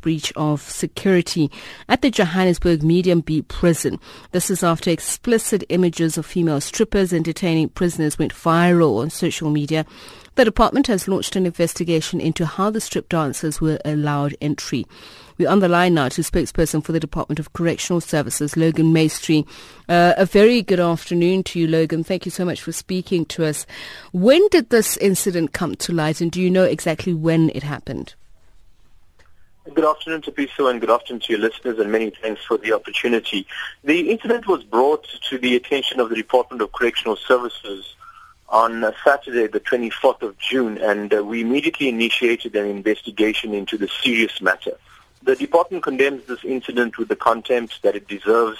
breach of security at the Johannesburg Medium B prison. This is after explicit images of female strippers entertaining prisoners went viral on social media. The department has launched an investigation into how the strip dancers were allowed entry. We're on the line now to spokesperson for the Department of Correctional Services, Logan Maistry. Uh, a very good afternoon to you, Logan. Thank you so much for speaking to us. When did this incident come to light, and do you know exactly when it happened? Good afternoon to Piso and good afternoon to your listeners and many thanks for the opportunity. The incident was brought to the attention of the Department of Correctional Services on Saturday, the 24th of June, and uh, we immediately initiated an investigation into the serious matter. The department condemns this incident with the contempt that it deserves.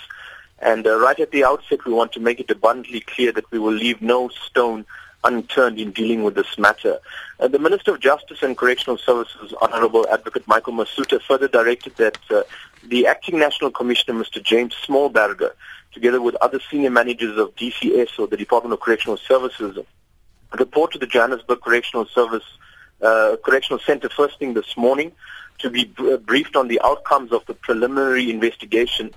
And uh, right at the outset, we want to make it abundantly clear that we will leave no stone unturned in dealing with this matter. Uh, the Minister of Justice and Correctional Services, Honorable Advocate Michael Masutha, further directed that uh, the Acting National Commissioner, Mr. James Smalberger, together with other senior managers of DCS or the Department of Correctional Services, report to the Johannesburg Correctional Service uh, Correctional Center first thing this morning to be uh, briefed on the outcomes of the preliminary investigation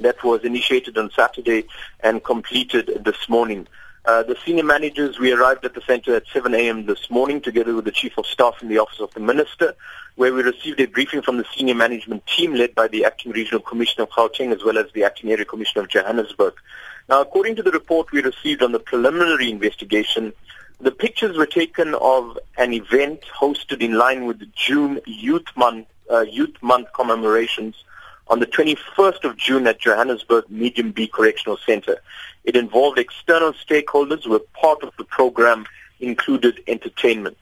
that was initiated on Saturday and completed this morning. Uh, the senior managers, we arrived at the center at 7 a.m. this morning together with the chief of staff in the office of the minister, where we received a briefing from the senior management team led by the acting regional commissioner of Gauteng as well as the acting area commissioner of Johannesburg. Now, according to the report we received on the preliminary investigation, the pictures were taken of an event hosted in line with the June Youth Month, uh, Youth Month commemorations on the 21st of June at Johannesburg Medium B Correctional Center. It involved external stakeholders who were part of the program included entertainment.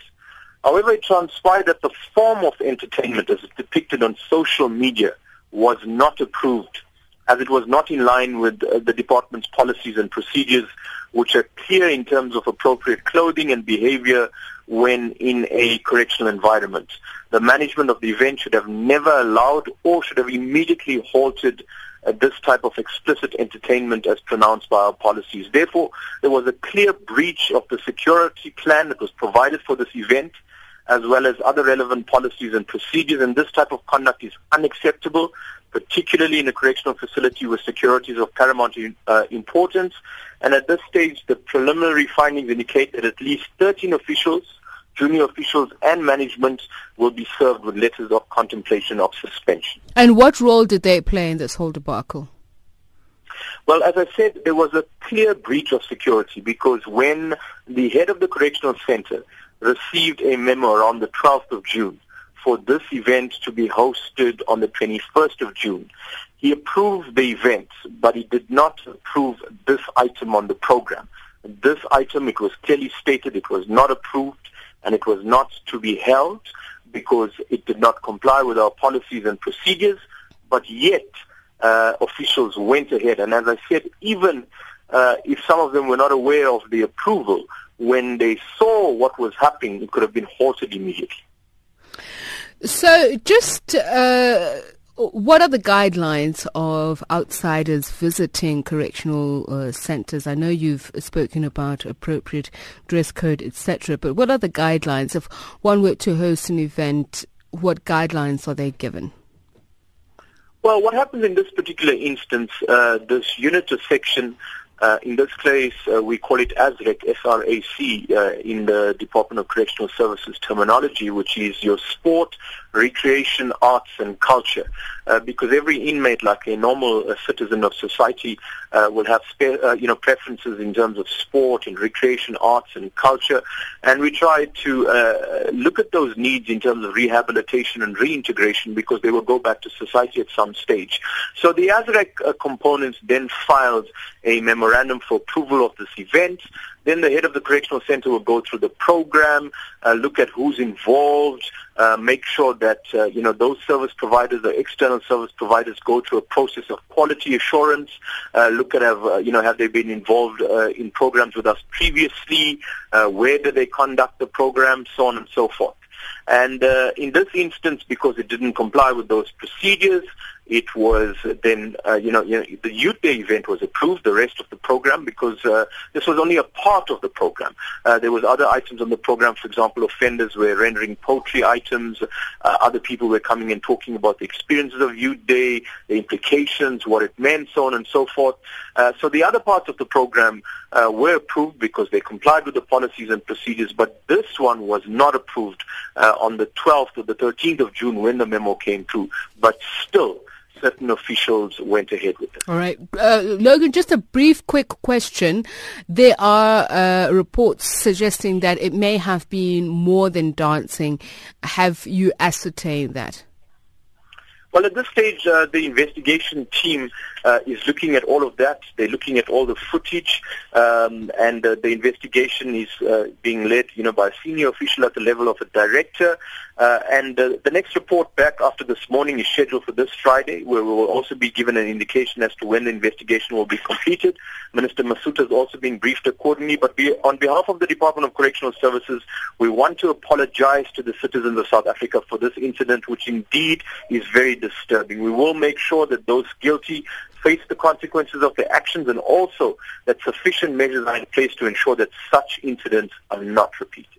However, it transpired that the form of entertainment as depicted on social media was not approved as it was not in line with uh, the department's policies and procedures, which are clear in terms of appropriate clothing and behavior when in a correctional environment. The management of the event should have never allowed or should have immediately halted uh, this type of explicit entertainment as pronounced by our policies. Therefore, there was a clear breach of the security plan that was provided for this event as well as other relevant policies and procedures, and this type of conduct is unacceptable particularly in a correctional facility where security is of paramount uh, importance. And at this stage, the preliminary findings indicate that at least 13 officials, junior officials and management will be served with letters of contemplation of suspension. And what role did they play in this whole debacle? Well, as I said, there was a clear breach of security because when the head of the correctional center received a memo around the 12th of June for this event to be hosted on the 21st of June. He approved the event, but he did not approve this item on the program. This item, it was clearly stated it was not approved and it was not to be held because it did not comply with our policies and procedures, but yet uh, officials went ahead. And as I said, even uh, if some of them were not aware of the approval, when they saw what was happening, it could have been halted immediately. So, just uh, what are the guidelines of outsiders visiting correctional uh, centres? I know you've spoken about appropriate dress code, etc. But what are the guidelines if one were to host an event? What guidelines are they given? Well, what happens in this particular instance, uh, this unit or section uh, in this case, uh, we call it ASRAC, S-R-A-C, uh, in the Department of Correctional Services terminology, which is your sport, recreation, arts, and culture. Uh, because every inmate, like a normal uh, citizen of society, uh, will have spe- you know preferences in terms of sport and recreation, arts, and culture. And we try to look at those needs in terms of rehabilitation and reintegration because they will go back to society at some stage. So the ASRAC components then filed a memorandum for approval of this event. Then the head of the correctional center will go through the program, uh, look at who's involved, uh, make sure that uh, you know those service providers, the external service providers, go through a process of quality assurance. Uh, look at have uh, you know have they been involved uh, in programs with us previously? where do they conduct the program, so on and so forth. And uh, in this instance, because it didn't comply with those procedures, it was then, uh, you, know, you know, the Youth Day event was approved, the rest of the program, because uh, this was only a part of the program. Uh, there was other items on the program, for example, offenders were rendering poetry items, uh, other people were coming and talking about the experiences of Youth Day, the implications, what it meant, so on and so forth. Uh, so the other parts of the program uh, were approved because they complied with the policies and procedures, but this one was not approved on the 12th or the 13th of June when the memo came through. But still, certain officials went ahead with it. All right. Uh, Logan, just a brief, quick question. There are uh, reports suggesting that it may have been more than dancing. Have you ascertained that? Well, at this stage, uh, the investigation team uh, is looking at all of that. They're looking at all the footage, um, and uh, the investigation is uh, being led, you know, by a senior official at the level of a director. Uh, and uh, the next report back after this morning is scheduled for this Friday, where we will also be given an indication as to when the investigation will be completed. Minister Masutha has also been briefed accordingly. But on behalf of the Department of Correctional Services, we want to apologize to the citizens of South Africa for this incident, which indeed is very disturbing. We will make sure that those guilty face the consequences of their actions and also that sufficient measures are in place to ensure that such incidents are not repeated.